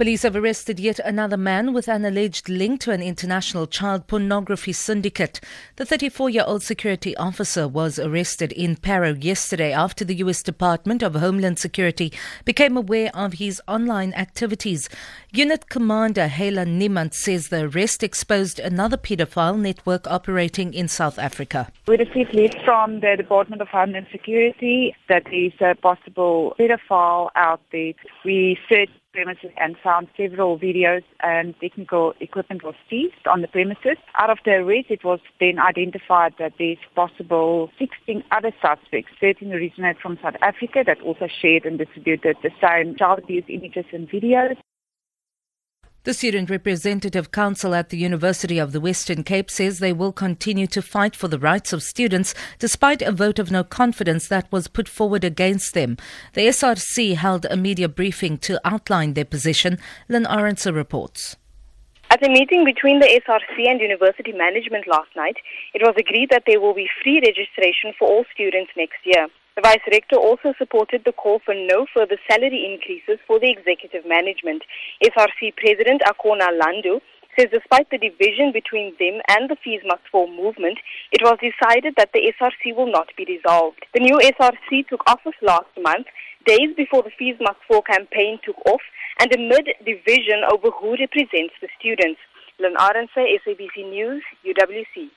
Police have arrested yet another man with an alleged link to an international child pornography syndicate. The 34 year old security officer was arrested in Parow yesterday after the U.S. Department of Homeland Security became aware of his online activities. Unit Commander Hela Niemand says the arrest exposed another pedophile network operating in South Africa. We received leads from the Department of Homeland Security that there is a possible pedophile out there. We searched premises and found several videos and technical equipment was seized on the premises. Out of the arrest, it was then identified that there's possible 16 other suspects, 13 originate from South Africa that also shared and distributed the same child abuse images and videos. The Student Representative Council at the University of the Western Cape says they will continue to fight for the rights of students despite a vote of no confidence that was put forward against them. The SRC held a media briefing to outline their position. Lynn Arendse reports. At a meeting between the SRC and university management last night, it was agreed that there will be free registration for all students next year. The Vice Rector also supported the call for no further salary increases for the executive management. SRC President Akona Landu says despite the division between them and the Fees Must Fall movement, it was decided that the SRC will not be dissolved. The new SRC took office last month, days before the Fees Must Fall campaign took off, and amid division over who represents the students. Lynn Arendse, SABC News, UWC.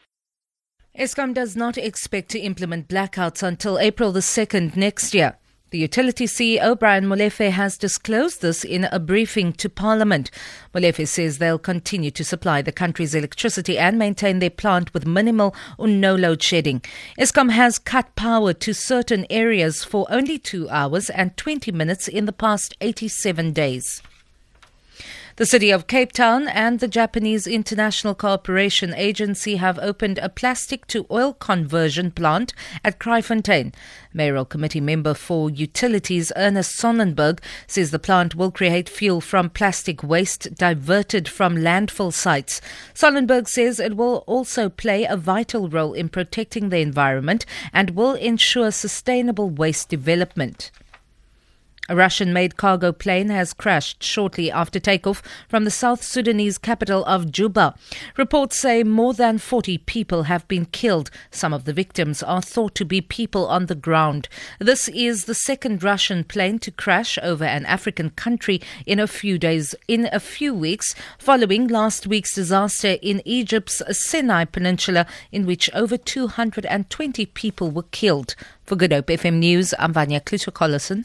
Eskom does not expect to implement blackouts until April the 2nd next year. The utility CEO Brian Molefe has disclosed this in a briefing to Parliament. Molefe says they'll continue to supply the country's electricity and maintain their plant with minimal or no load shedding. Eskom has cut power to certain areas for only 2 hours and 20 minutes in the past 87 days. The city of Cape Town and the Japanese International Cooperation Agency have opened a plastic to oil conversion plant at Kraaifontein. Mayoral Committee member for Utilities Ernest Sonnenberg says the plant will create fuel from plastic waste diverted from landfill sites. Sonnenberg says it will also play a vital role in protecting the environment and will ensure sustainable waste development. A Russian made cargo plane has crashed shortly after takeoff from the South Sudanese capital of Juba. Reports say more than 40 people have been killed. Some of the victims are thought to be people on the ground. This is the second Russian plane to crash over an African country in a few days, in a few weeks, following last week's disaster in Egypt's Sinai Peninsula, in which over 220 people were killed. For Good Hope FM News, I'm Vanya Kluter-Collison.